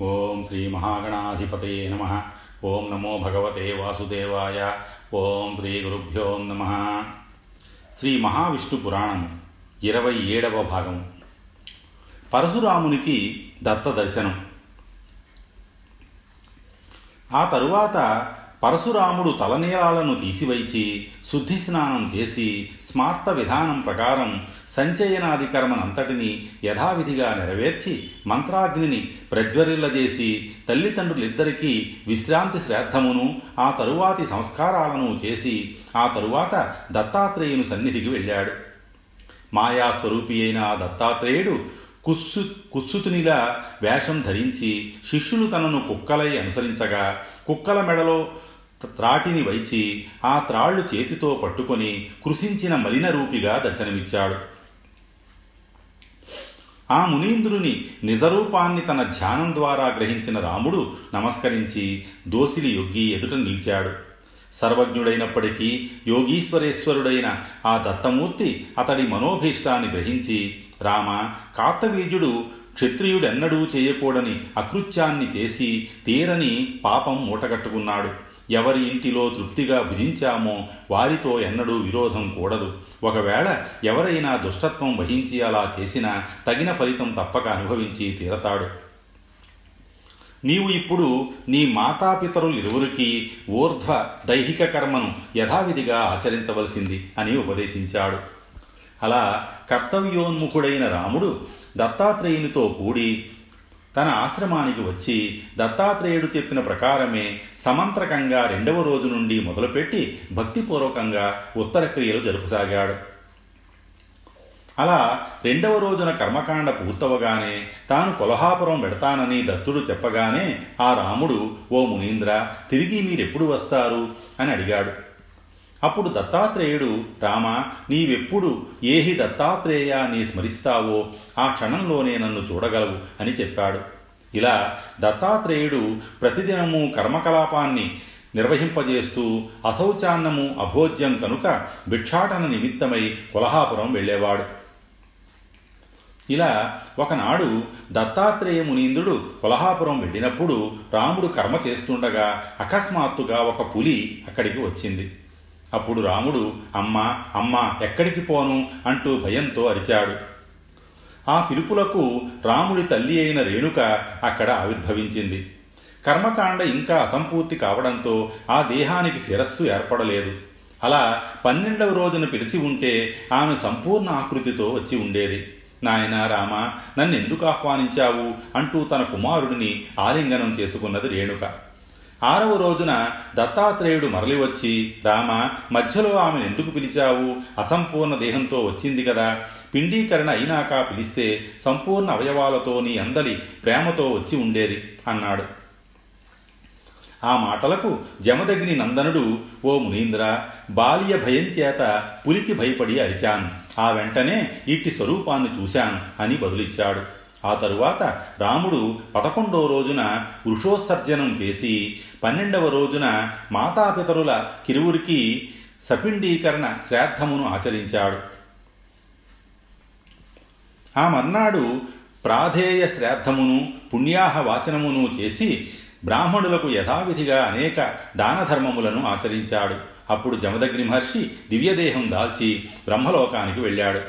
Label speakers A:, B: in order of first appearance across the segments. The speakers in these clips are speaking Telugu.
A: ఓం శ్రీ మహాగణాధిపతే నమ. ఓం నమో భగవతే వాసుదేవాయ. ఓం శ్రీ గురుభ్యో నమ. శ్రీ మహావిష్ణు పురాణం ఇరవై ఏడవ భాగం. పరశురామునికి దత్త దర్శనం ఆ తరువాత పరశురాముడు తలనీలాలను తీసివైచి శుద్ధి స్నానం చేసి స్మార్త విధానం ప్రకారం సంచయనాది కర్మనంతటిని యథావిధిగా నెరవేర్చి మంత్రాగ్నిని ప్రజ్వరిల్లజేసి తల్లిదండ్రులిద్దరికీ విశ్రాంతి శ్రాద్ధమును ఆ తరువాతి సంస్కారాలను చేసి ఆ తరువాత దత్తాత్రేయుని సన్నిధికి వెళ్ళాడు. మాయాస్వరూపి అయిన ఆ దత్తాత్రేయుడు కుస్సు కుస్సుతునిలా వేషం ధరించి శిష్యులు తనను కుక్కలై అనుసరించగా కుక్కల మెడలో త్రాటిని వైచి ఆ త్రాళ్ళు చేతితో పట్టుకొని కృషించిన మలిన రూపిగా దర్శనమిచ్చాడు. ఆ మునీంద్రుని నిజరూపాన్ని తన ధ్యానం ద్వారా గ్రహించిన రాముడు నమస్కరించి దోసిలి యొగ్గి ఎదుట నిలిచాడు. సర్వజ్ఞుడైనప్పటికీ యోగీశ్వరేశ్వరుడైన ఆ దత్తమూర్తి అతడి మనోభీష్టాన్ని గ్రహించి రామ కార్తవీర్యుడు క్షత్రియుడెన్నడూ చేయకూడని అకృత్యాన్ని చేసి తీరని పాపం మూటగట్టుకున్నాడు. ఎవరి ఇంటిలో తృప్తిగా భుజించామో వారితో ఎన్నడూ విరోధం కూడదు. ఒకవేళ ఎవరైనా దుష్టత్వం వహించి అలా చేసినా తగిన ఫలితం తప్పక అనుభవించి తీరతాడు. నీవు ఇప్పుడు నీ మాతాపితరులు ఇరువురికి ఊర్ధ్వ దైహిక కర్మను యథావిధిగా ఆచరించవలసింది అని ఉపదేశించాడు. అలా కర్తవ్యోన్ముఖుడైన రాముడు దత్తాత్రేయునితో కూడి తన ఆశ్రమానికి వచ్చి దత్తాత్రేయుడు చెప్పిన ప్రకారమే సమంత్రకంగా రెండవ రోజు నుండి మొదలుపెట్టి భక్తిపూర్వకంగా ఉత్తర క్రియలు జరుపుసాగాడు. అలా రెండవ రోజున కర్మకాండ పూర్తవగానే తాను కొల్హాపురం పెడతానని దత్తుడు చెప్పగానే ఆ రాముడు ఓ మునీంద్ర తిరిగి మీరెప్పుడు వస్తారు? అని అడిగాడు. అప్పుడు దత్తాత్రేయుడు రామ నీవెప్పుడు ఏహి దత్తాత్రేయ నీ స్మరిస్తావో? ఆ క్షణంలోనే నన్ను చూడగలవు అని చెప్పాడు. ఇలా దత్తాత్రేయుడు ప్రతిదినము కర్మకలాపాన్ని నిర్వహింపజేస్తూ అశౌచాన్నము అభోజ్యం కనుక భిక్షాటన నిమిత్తమై కొలహాపురం వెళ్ళేవాడు. ఇలా ఒకనాడు దత్తాత్రేయ మునీంద్రుడు కొలహాపురం వెళ్ళినప్పుడు రాముడు కర్మ చేస్తుండగా అకస్మాత్తుగా ఒక పులి అక్కడికి వచ్చింది. అప్పుడు రాముడు అమ్మ అమ్మ ఎక్కడికి పోను? అంటూ భయంతో అరిచాడు. ఆ పిలుపులకు రాముడి తల్లి అయిన రేణుక అక్కడ ఆవిర్భవించింది. కర్మకాండ ఇంకా అసంపూర్తి కావడంతో ఆ దేహానికి శిరస్సు ఏర్పడలేదు. అలా పన్నెండవ రోజున పిలిచి ఉంటే ఆమె సంపూర్ణ ఆకృతితో వచ్చి ఉండేది. నాయన రామ నన్నెందుకు ఆహ్వానించావు? అంటూ తన కుమారుడిని ఆలింగనం చేసుకున్నది రేణుక. ఆరవ రోజున దత్తాత్రేయుడు మరలి వచ్చి రామ మధ్యలో ఆమెను ఎందుకు పిలిచావు? అసంపూర్ణ దేహంతో వచ్చింది కదా. పిండీకరణ అయినాక పిలిస్తే సంపూర్ణ అవయవాలతో నీ అందరి ప్రేమతో వచ్చి ఉండేది అన్నాడు. ఆ మాటలకు జమదగ్ని నందనుడు ఓ మునీంద్ర బాల్య భయం చేత పులికి భయపడి అరిచాను. ఆ వెంటనే ఇట్టి స్వరూపాన్ని చూశాను అని బదులిచ్చాడు. ఆ తరువాత రాముడు పదకొండవ రోజున వృషోత్సర్జనం చేసి పన్నెండవ రోజున మాతాపితరుల కిరువురికి సపిండీకరణ శ్రాద్ధమును ఆచరించాడు. ఆ మర్నాడు ప్రాధేయ శ్రాద్ధమును పుణ్యాహ వాచనమును చేసి బ్రాహ్మణులకు యథావిధిగా అనేక దానధర్మములను ఆచరించాడు. అప్పుడు జమదగ్ని మహర్షి దివ్యదేహం దాల్చి బ్రహ్మలోకానికి వెళ్ళాడు.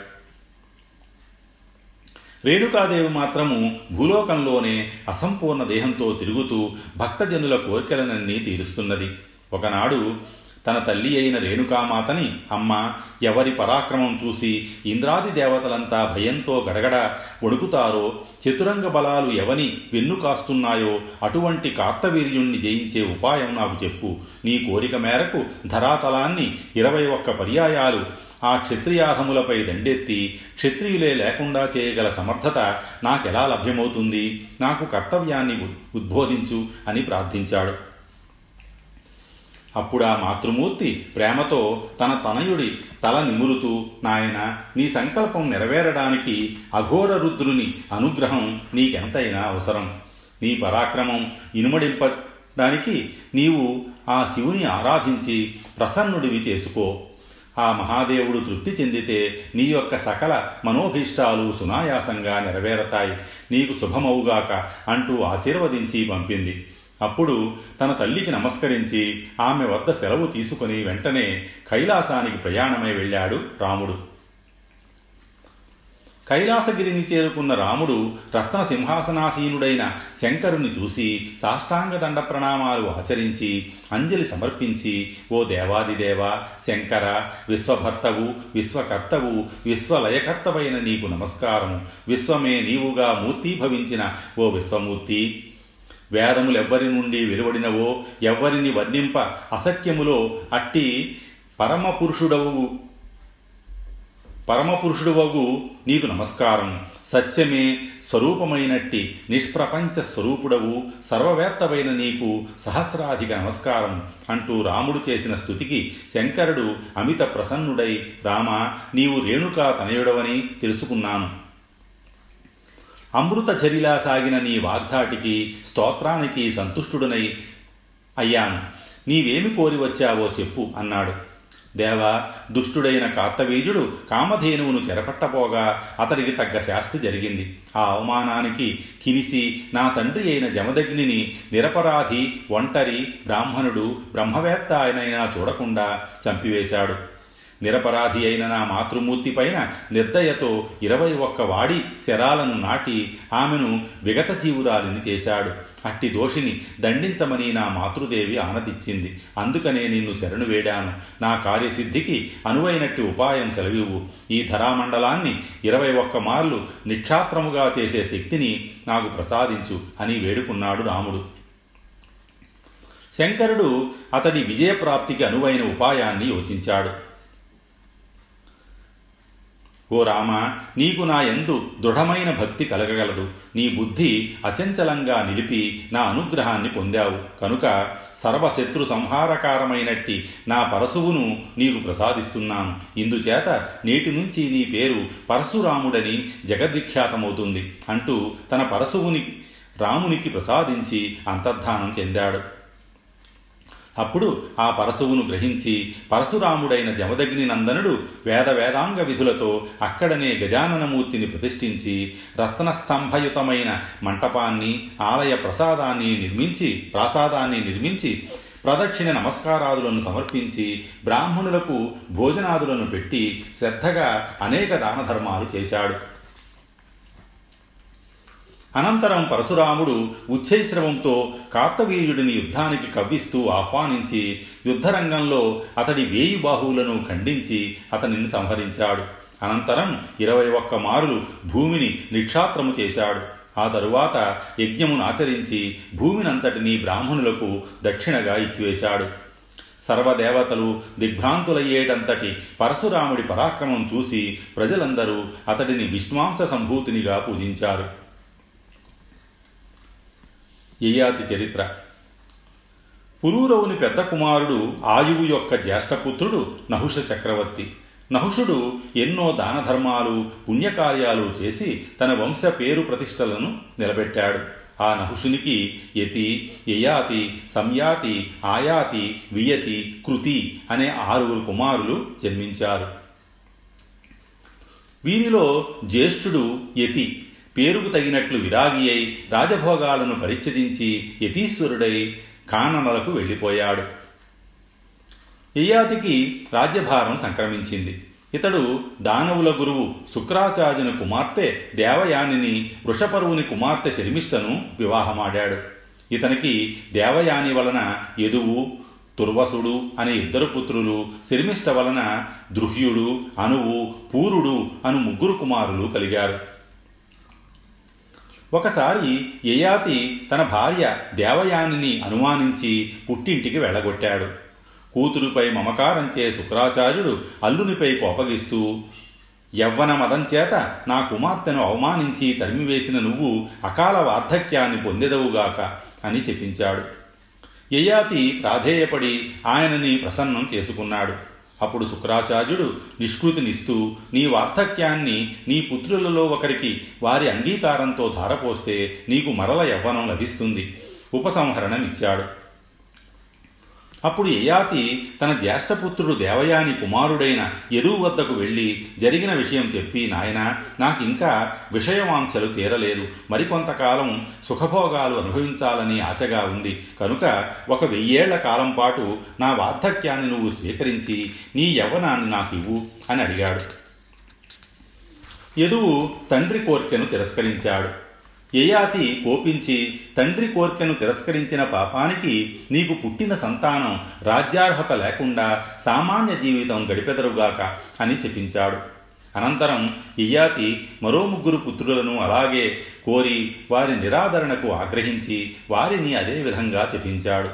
A: రేణుకాదేవి మాత్రము భూలోకంలోనే అసంపూర్ణ దేహంతో తిరుగుతూ భక్తజనుల కోరికలనన్నీ తీరుస్తున్నది. ఒకనాడు తన తల్లి అయిన రేణుకామాతని అమ్మ ఎవరి పరాక్రమం చూసి ఇంద్రాది దేవతలంతా భయంతో గడగడ వణుకుతారో చతురంగ బలాలు ఎవని వెన్ను కాస్తున్నాయో అటువంటి కార్తవీర్యుణ్ణి జయించే ఉపాయం నాకు చెప్పు. నీ కోరిక మేరకు ధరాతలాన్ని ఇరవై ఒక్క పర్యాయాలు ఆ క్షత్రియాసములపై దండెత్తి క్షత్రియులే లేకుండా చేయగల సమర్థత నాకెలా లభ్యమవుతుంది? నాకు కర్తవ్యాన్ని ఉద్బోధించు అని ప్రార్థించాడు. అప్పుడు ఆ మాతృమూర్తి ప్రేమతో తన తనయుడి తల నిమురుతూ నాయన నీ సంకల్పం నెరవేరడానికి అఘోర రుద్రుని అనుగ్రహం నీకెంతైనా అవసరం. నీ పరాక్రమం ఇనుమడింపడానికి నీవు ఆ శివుని ఆరాధించి ప్రసన్నుడివి చేసుకో. ఆ మహాదేవుడు తృప్తి చెందితే నీ యొక్క సకల మనోభీష్టాలు సునాయాసంగా నెరవేరతాయి. నీకు శుభమవుగాక అంటూ ఆశీర్వదించి పంపింది. అప్పుడు తన తల్లికి నమస్కరించి ఆమె వద్ద సెలవు తీసుకుని వెంటనే కైలాసానికి ప్రయాణమై వెళ్ళాడు రాముడు. కైలాసగిరిని చేరుకున్న రాముడు రత్న సింహాసనాసీనుడైన శంకరుని చూసి సాష్టాంగ దండ ప్రణామాలు ఆచరించి అంజలి సమర్పించి ఓ దేవాదిదేవ శంకర విశ్వభర్తవు విశ్వకర్తవు విశ్వలయకర్తవైన నీకు నమస్కారం. విశ్వమే నీవుగా మూర్తీభవించిన ఓ విశ్వమూర్తి. వేదములెవ్వరి నుండి వెలువడినవో ఎవ్వరిని వర్ణింప అసత్యములో అట్టి పరమపురుషుడవు. పరమపురుషుడువగు నీకు నమస్కారం. సత్యమే స్వరూపమైనట్టి నిష్ప్రపంచ స్వరూపుడవు. సర్వవేత్తవైన నీకు సహస్రాధిక నమస్కారం అంటూ రాముడు చేసిన స్థుతికి శంకరుడు అమిత ప్రసన్నుడై రామ నీవు రేణుకా తనయుడవని తెలుసుకున్నాను. అమృత చరిలా సాగిన నీ వాగ్ధాటికి స్తోత్రానికి సంతుష్టుడనై అయ్యాను. నీవేమి కోరి వచ్చావో చెప్పు అన్నాడు. దేవ దుష్టుడైన కార్తవీర్యుడు కామధేనువును చెరపట్టపోగా అతడికి తగ్గ శాస్తి జరిగింది. ఆ అవమానానికి కినిసి నా తండ్రి అయిన జమదగ్నిని నిరపరాధి ఒంటరి బ్రాహ్మణుడు బ్రహ్మవేత్త ఆయనైనా చూడకుండా చంపివేశాడు. నిరపరాధి అయిన నా మాతృమూర్తి పైన నిర్దయతో ఇరవై ఒక్క వాడి శరాలను నాటి ఆమెను విగత జీవురాలిని చేశాడు. అట్టి దోషిని దండించమని నా మాతృదేవి ఆనతిచ్చింది. అందుకనే నిన్ను శరణు వేడాను. నా కార్యసిద్ధికి అనువైనట్టు ఉపాయం సెలవివు ఈ ధరామండలాన్ని ఇరవై ఒక్క మార్లు నిక్షాత్రముగా చేసే శక్తిని నాకు ప్రసాదించు అని వేడుకున్నాడు రాముడు. శంకరుడు అతడి విజయప్రాప్తికి అనువైన ఉపాయాన్ని యోచించాడు. ఓ రామ నీకు నా ఎందు దృఢమైన భక్తి కలగగలదు. నీ బుద్ధి అచంచలంగా నిలిపి నా అనుగ్రహాన్ని పొందావు. కనుక సర్వశత్రు సంహారకారమైనట్టి నా పరశువును నీకు ప్రసాదిస్తున్నాను. ఇందుచేత నేటి నుంచి నీ పేరు పరశురాముడని జగద్విఖ్యాతమవుతుంది. అంటూ తన పరశువుని రామునికి ప్రసాదించి అంతర్ధానం చెందాడు. అప్పుడు ఆ పరశువును గ్రహించి పరశురాముడైన జమదగ్ని నందనుడు వేద వేదాంగ విధులతో అక్కడనే గజాననమూర్తిని ప్రతిష్ఠించి రత్నస్తంభయుతమైన మంటపాన్ని ఆలయ ప్రసాదాన్ని నిర్మించి ప్రాసాదాన్ని నిర్మించి ప్రదక్షిణ నమస్కారాదులను సమర్పించి బ్రాహ్మణులకు భోజనాదులను పెట్టి శ్రద్ధగా అనేక దాన ధర్మాలు చేశాడు. అనంతరం పరశురాముడు ఉచ్చైశ్రవంతో కార్తవీర్యుడిని యుద్ధానికి కవ్విస్తూ ఆహ్వానించి యుద్ధరంగంలో అతడి వేయి బాహువులను ఖండించి అతనిని సంహరించాడు. అనంతరం ఇరవై ఒక్క మారులు భూమిని నిక్షాత్రము చేశాడు. ఆ తరువాత యజ్ఞమును ఆచరించి భూమినంతటినీ బ్రాహ్మణులకు దక్షిణగా ఇచ్చివేశాడు. సర్వదేవతలు దిగ్భ్రాంతులయ్యేటంతటి పరశురాముడి పరాక్రమం చూసి ప్రజలందరూ అతడిని విశ్వాంస సంభూతినిగా పూజించారు. యయాతి చరిత్ర. పురూరవుని పెద్ద కుమారుడు ఆయువు యొక్క జ్యేష్ఠపుత్రుడు నహుష చక్రవర్తి. నహుషుడు ఎన్నో దానధర్మాలు పుణ్యకార్యాలు చేసి తన వంశ పేరు ప్రతిష్టలను నిలబెట్టాడు. ఆ నహుషునికి యతి యయాతి సంయాతి ఆయాతి వియతి కృతి అనే ఆరుగురు కుమారులు జన్మించారు. వీరిలో జ్యేష్ఠుడు యతి పేరుకు తగినట్లు విరాగి అయి రాజభోగాలను పరిచ్ఛేదించి యతీశ్వరుడై కాననలకు వెళ్ళిపోయాడు. యయాతికి రాజ్యభారం సంక్రమించింది. ఇతడు దానవుల గురువు శుక్రాచార్యుని కుమార్తె దేవయానిని వృషపరువుని కుమార్తె శర్మిష్టను వివాహమాడాడు. ఇతనికి దేవయాని వలన యదువు తుర్వసుడు అనే ఇద్దరు పుత్రులు శర్మిష్ట వలన దృహ్యుడు అనువు పూరుడు అను ముగ్గురు కుమారులు కలిగారు. ఒకసారి యయాతి తన భార్య దేవయానిని అనుమానించి పుట్టింటికి వెళ్ళగొట్టాడు. కూతురుపై మమకారంచే శుక్రాచార్యుడు అల్లునిపై కోపగిస్తూ యవ్వన మదం చేత నా కుమార్తెను అవమానించి తరిమివేసిన నువ్వు అకాల వార్ధక్యాన్ని పొందెదవుగాక అని శపించాడు. యయాతి ప్రాధేయపడి ఆయనని ప్రసన్నం చేసుకున్నాడు. అప్పుడు శుక్రాచార్యుడు నిష్కృతినిస్తూ నీ వార్ధక్యాన్ని నీ పుత్రులలో ఒకరికి వారి అంగీకారంతో ధారపోస్తే నీకు మరల యవ్వనం లభిస్తుంది. ఉపసంహరణమిచ్చాడు. అప్పుడు యయాతి తన జ్యేష్ఠపుత్రుడు దేవయాని కుమారుడైన యదువు వద్దకు వెళ్ళి జరిగిన విషయం చెప్పి నాయన నాకింకా విషయవాంఛలు తీరలేదు. మరికొంతకాలం సుఖభోగాలు అనుభవించాలని ఆశగా ఉంది. కనుక ఒక వెయ్యేళ్ళ కాలం పాటు నా వార్ధక్యాన్ని నువ్వు స్వీకరించి నీ యవ్వనాన్ని నాకు ఇవ్వు అని అడిగాడు. యదువు తండ్రి కోర్కెను తిరస్కరించాడు. యయాతి కోపించి తండ్రి కోర్కెను తిరస్కరించిన పాపానికి నీకు పుట్టిన సంతానం రాజ్యార్హత లేకుండా సామాన్య జీవితం గడిపెదరుగాక అని శపించాడు. అనంతరం యయాతి మరో ముగ్గురు పుత్రులను అలాగే కోరి వారి నిరాదరణకు ఆగ్రహించి వారిని అదే విధంగా శపించాడు.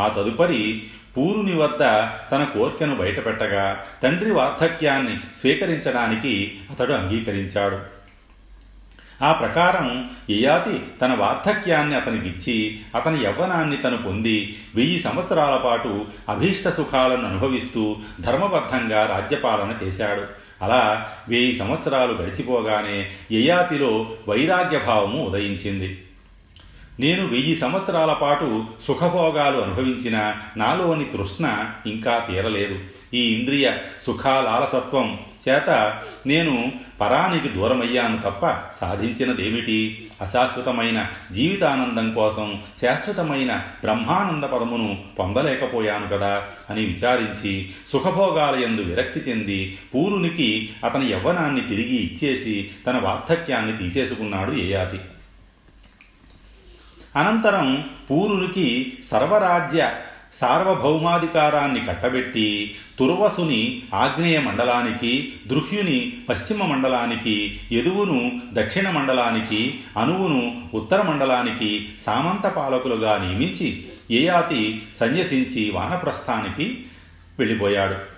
A: ఆ తదుపరి పూరుని వద్ద తన కోర్కెను బయటపెట్టగా తండ్రి వార్ధక్యాన్ని స్వీకరించడానికి అతడు అంగీకరించాడు. ఆ ప్రకారం యయాతి తన వార్ధక్యాన్ని అతనికిచ్చి అతని యవ్వనాన్ని తను పొంది వెయ్యి సంవత్సరాల పాటు అభీష్ట సుఖాలను అనుభవిస్తూ ధర్మబద్ధంగా రాజ్యపాలన చేశాడు. అలా వెయ్యి సంవత్సరాలు గడిచిపోగానే యయాతిలో వైరాగ్యభావము ఉదయించింది. నేను వెయ్యి సంవత్సరాల పాటు సుఖభోగాలు అనుభవించిన నాలోని తృష్ణ ఇంకా తీరలేదు. ఈ ఇంద్రియ సుఖాలాలసత్వం చేత నేను పరానికి దూరమయ్యాను తప్ప సాధించినదేమిటి? అశాశ్వతమైన జీవితానందం కోసం శాశ్వతమైన బ్రహ్మానంద పదమును పొందలేకపోయాను కదా అని విచారించి సుఖభోగాలయందు విరక్తి చెంది పూరునికి అతని యవ్వనాన్ని తిరిగి ఇచ్చేసి తన వార్ధక్యాన్ని తీసేసుకున్నాడు ఏయాతి. అనంతరం పూరునికి సర్వరాజ్య సార్వభౌమాధికారాన్ని కట్టబెట్టి తుర్వసుని ఆగ్నేయ మండలానికి దృహ్యుని పశ్చిమ మండలానికి యదువును దక్షిణ మండలానికి అనువును ఉత్తర మండలానికి సామంత పాలకులుగా నియమించి ఏయాతి సన్యసించి వానప్రస్థానికి వెళ్ళిపోయాడు.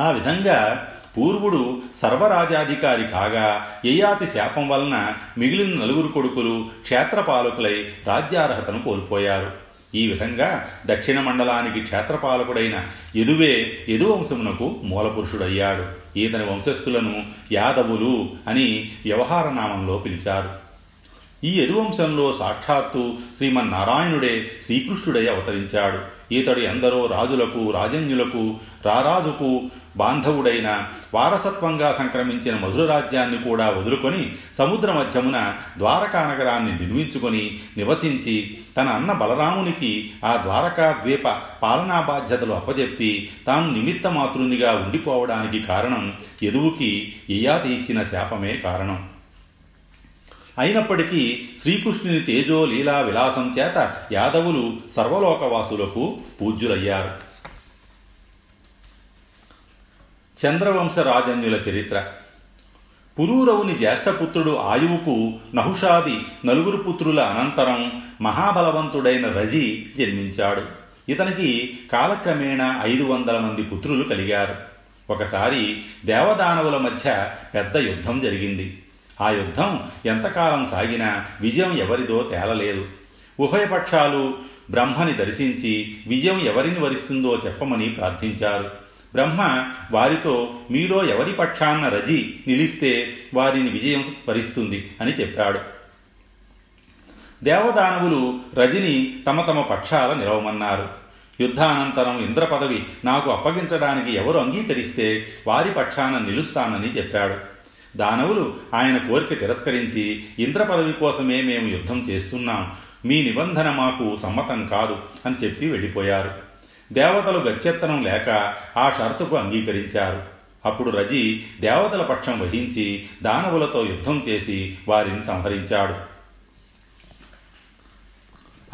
A: ఆ విధంగా పూర్వుడు సర్వరాజాధికారి కాగా యయాతి శాపం వలన మిగిలిన నలుగురు కొడుకులు క్షేత్రపాలకులై రాజ్యార్హతను కోల్పోయారు. ఈ విధంగా దక్షిణ మండలానికి క్షేత్రపాలకుడైన యదువే యదువంశమునకు మూలపురుషుడయ్యాడు. ఈతని వంశస్థులను యాదవులు అని వ్యవహారనామంలో పిలిచారు. ఈ యదువంశంలో సాక్షాత్తు శ్రీమన్నారాయణుడే శ్రీకృష్ణుడై అవతరించాడు. ఈతడు ఎందరో రాజులకు రాజన్యులకు రారాజుకు బాంధవుడైన వారసత్వంగా సంక్రమించిన మధుర రాజ్యాన్ని కూడా వదులుకొని సముద్ర మధ్యమున ద్వారకా నగరాన్ని నిర్మించుకొని నివసించి తన అన్న బలరామునికి ఆ ద్వారకా ద్వీప పాలనా బాధ్యతలు అప్పజెప్పి తాను నిమిత్త మాతృనిగా ఉండిపోవడానికి కారణం ఎదువుకి యయాతి ఇచ్చిన శాపమే కారణం. అయినప్పటికీ శ్రీకృష్ణుని తేజో లీలా విలాసం చేత యాదవులు సర్వలోకవాసులకు పూజ్యులయ్యారు. చంద్రవంశ రాజన్యుల చరిత్ర. పురూరవుని జ్యేష్ఠపుత్రుడు ఆయువుకు నహుషాది నలుగురు పుత్రుల అనంతరం మహాబలవంతుడైన రజి జన్మించాడు. ఇతనికి కాలక్రమేణా ఐదు వందల మంది పుత్రులు కలిగారు. ఒకసారి దేవదానవుల మధ్య పెద్ద యుద్ధం జరిగింది. ఆ యుద్ధం ఎంతకాలం సాగినా విజయం ఎవరిదో తేలలేదు. ఉభయపక్షాలు బ్రహ్మని దర్శించి విజయం ఎవరిని వరిస్తుందో చెప్పమని ప్రార్థించారు. బ్రహ్మ వారితో మీలో ఎవరి పక్షాన్న రజి నిలిస్తే వారిని విజయం వరిస్తుంది అని చెప్పాడు. దేవదానవులు రజిని తమ తమ పక్షాల నిలవమన్నారు. యుద్ధానంతరం ఇంద్ర పదవి నాకు అప్పగించడానికి ఎవరు అంగీకరిస్తే వారి పక్షాన నిలుస్తానని చెప్పాడు. దానవులు ఆయన కోరిక తిరస్కరించి ఇంద్ర పదవి కోసమే మేము యుద్ధం చేస్తున్నాం. మీ నిబంధన మాకు సమ్మతం కాదు అని చెప్పి వెళ్ళిపోయారు. దేవతలు గచ్చెత్తనం లేక ఆ షరతుకు అంగీకరించారు. అప్పుడు రజి దేవతల పక్షం వహించి దానవులతో యుద్ధం చేసి వారిని సంహరించాడు.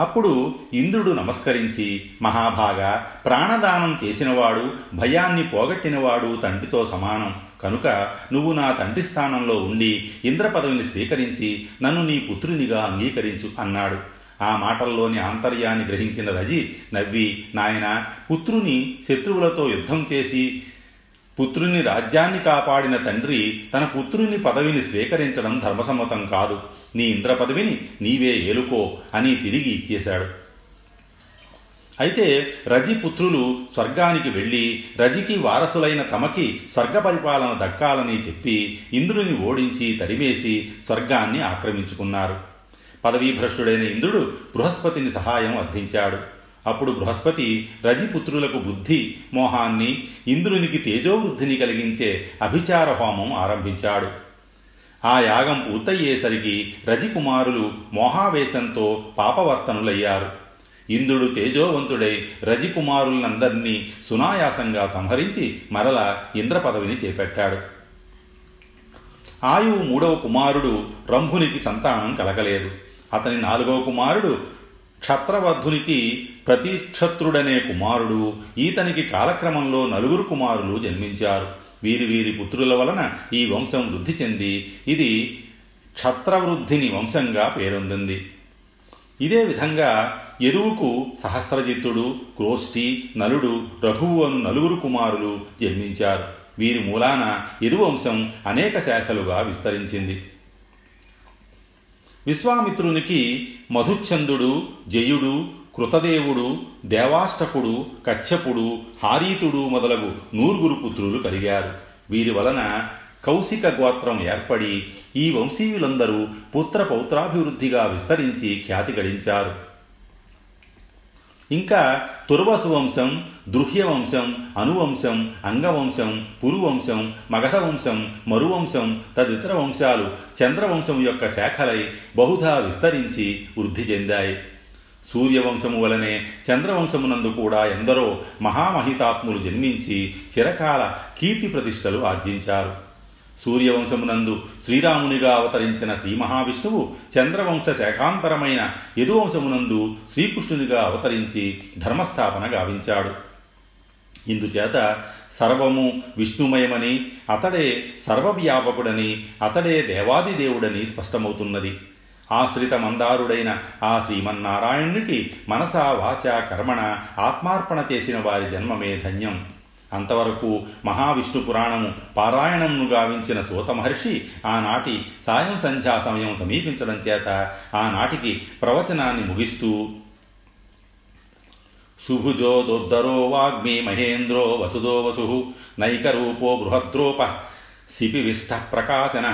A: అప్పుడు ఇంద్రుడు నమస్కరించి మహాభాగ ప్రాణదానం చేసినవాడు భయాన్ని పోగొట్టినవాడు తండ్రితో సమానం. కనుక నువ్వు నా తండ్రి స్థానంలో ఉండి ఇంద్ర పదవిని స్వీకరించి నన్ను నీ పుత్రునిగా అంగీకరించు అన్నాడు. ఆ మాటల్లోని ఆంతర్యాన్ని గ్రహించిన రజి నవ్వి నాయన పుత్రుని శత్రువులతో యుద్ధం చేసి పుత్రుని రాజ్యాన్ని కాపాడిన తండ్రి తన పుత్రుని పదవిని స్వీకరించడం ధర్మసమ్మతం కాదు. నీ ఇంద్ర పదవిని నీవే ఏలుకో అని తిరిగి ఇచ్చేశాడు. అయితే రజి పుత్రులు స్వర్గానికి వెళ్ళి రజికి వారసులైన తమకి స్వర్గ పరిపాలన దక్కాలని చెప్పి ఇంద్రుని ఓడించి తరిమేసి స్వర్గాన్ని ఆక్రమించుకున్నారు. పదవీభ్రష్టుడైన ఇంద్రుడు బృహస్పతిని సహాయం అర్థించాడు. అప్పుడు బృహస్పతి రజిపుత్రులకు బుద్ధి మోహాన్ని ఇంద్రునికి తేజోవృద్ధిని కలిగించే అభిచార హోమం ఆరంభించాడు. ఆ యాగం పూర్తయ్యేసరికి రజికుమారులు మోహావేశంతో పాపవర్తనులయ్యారు. ఇంద్రుడు తేజోవంతుడై రజికుమారులందరినీ సునాయాసంగా సంహరించి మరల ఇంద్ర పదవిని చేపట్టాడు. ఆయువు మూడవ కుమారుడు రంభునికి సంతానం కలగలేదు. అతని నాలుగవ కుమారుడు క్షత్రవర్ధునికి ప్రతిక్షత్రుడనే కుమారుడు. ఈతనికి కాలక్రమంలో నలుగురు కుమారులు జన్మించారు. వీరి వీరి పుత్రుల వలన ఈ వంశం వృద్ధి చెంది. ఇది క్షత్రవృద్ధిని వంశంగా పేరొందింది. ఇదే విధంగా ఎరువుకు సహస్రజిత్తుడు క్రోష్ఠి నలుడు రఘువు అను నలుగురు కుమారులు జన్మించారు. వీరి మూలాన యదువంశం అనేక శాఖలుగా విస్తరించింది. విశ్వామిత్రునికి మధుచ్ఛందుడు జయుడు కృతదేవుడు దేవాష్టకుడు కచ్చపుడు హారీతుడు మొదలగు నూరుగురు పుత్రులు కలిగారు. వీరి వలన కౌశిక గోత్రం ఏర్పడి ఈ వంశీయులందరూ పుత్ర పౌత్రాభివృద్ధిగా విస్తరించి ఖ్యాతి గడించారు. ఇంకా తుర్వసు వంశం దృహ్య వంశం అనువంశం అంగవంశం పురువంశం మగధ వంశం మరువంశం తదితర వంశాలు చంద్రవంశం యొక్క శాఖలై బహుధా విస్తరించి వృద్ధి చెందాయి. సూర్యవంశము వలనే చంద్రవంశమునందు కూడా ఎందరో మహామహితాత్ములు జన్మించి చిరకాల కీర్తి ప్రతిష్టలు ఆర్జించారు. సూర్యవంశమునందు శ్రీరామునిగా అవతరించిన శ్రీ మహావిష్ణువు చంద్రవంశ శాఖాంతరమైన యదువంశమునందు శ్రీకృష్ణునిగా అవతరించి ధర్మస్థాపన గావించాడు. ఇందుచేత సర్వము విష్ణుమయమని అతడే సర్వవ్యాపకుడని అతడే దేవాదిదేవుడని స్పష్టమవుతున్నది. ఆశ్రిత మందారుడైన ఆ శ్రీమన్నారాయణునికి మనసా వాచ కర్మణ ఆత్మార్పణ చేసిన వారి జన్మమే ధన్యం. అంతవరకు మహావిష్ణు పురాణము పారాయణమును గావించిన సూత మహర్షి ఆనాటి సాయం సంధ్యా సమయం సమీపించడం చేత ఆనాటికి ప్రవచనాన్ని ముగిస్తూ సుభుజో దుర్ధరో వాగ్మి మహేంద్రో వసుదో వసు నైకరూపో బృహద్రోప శిపివిష్ట ప్రకాశన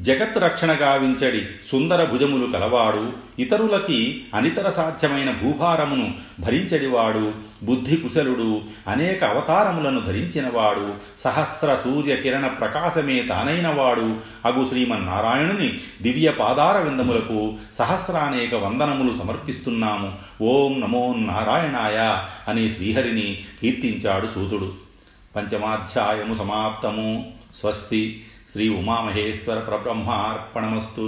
A: జగత్ రక్షణ గావించడి సుందర భుజములు కలవాడు ఇతరులకి అనితర సాధ్యమైన భూభారమును భరించడివాడు బుద్ధి కుశలుడు అనేక అవతారములను ధరించినవాడు సహస్ర సూర్య కిరణ ప్రకాశమే తానైనవాడు. అగు శ్రీమన్నారాయణుని దివ్య పాదార విందములకు సహస్రానేక వందనములు సమర్పిస్తున్నాము. ఓం నమో నారాయణాయ అని శ్రీహరిని కీర్తించాడు సూతుడు. పంచమాధ్యాయము సమాప్తము. స్వస్తి. శ్రీ ఉమామహేశ్వర పరబ్రహ్మార్పణమస్తు.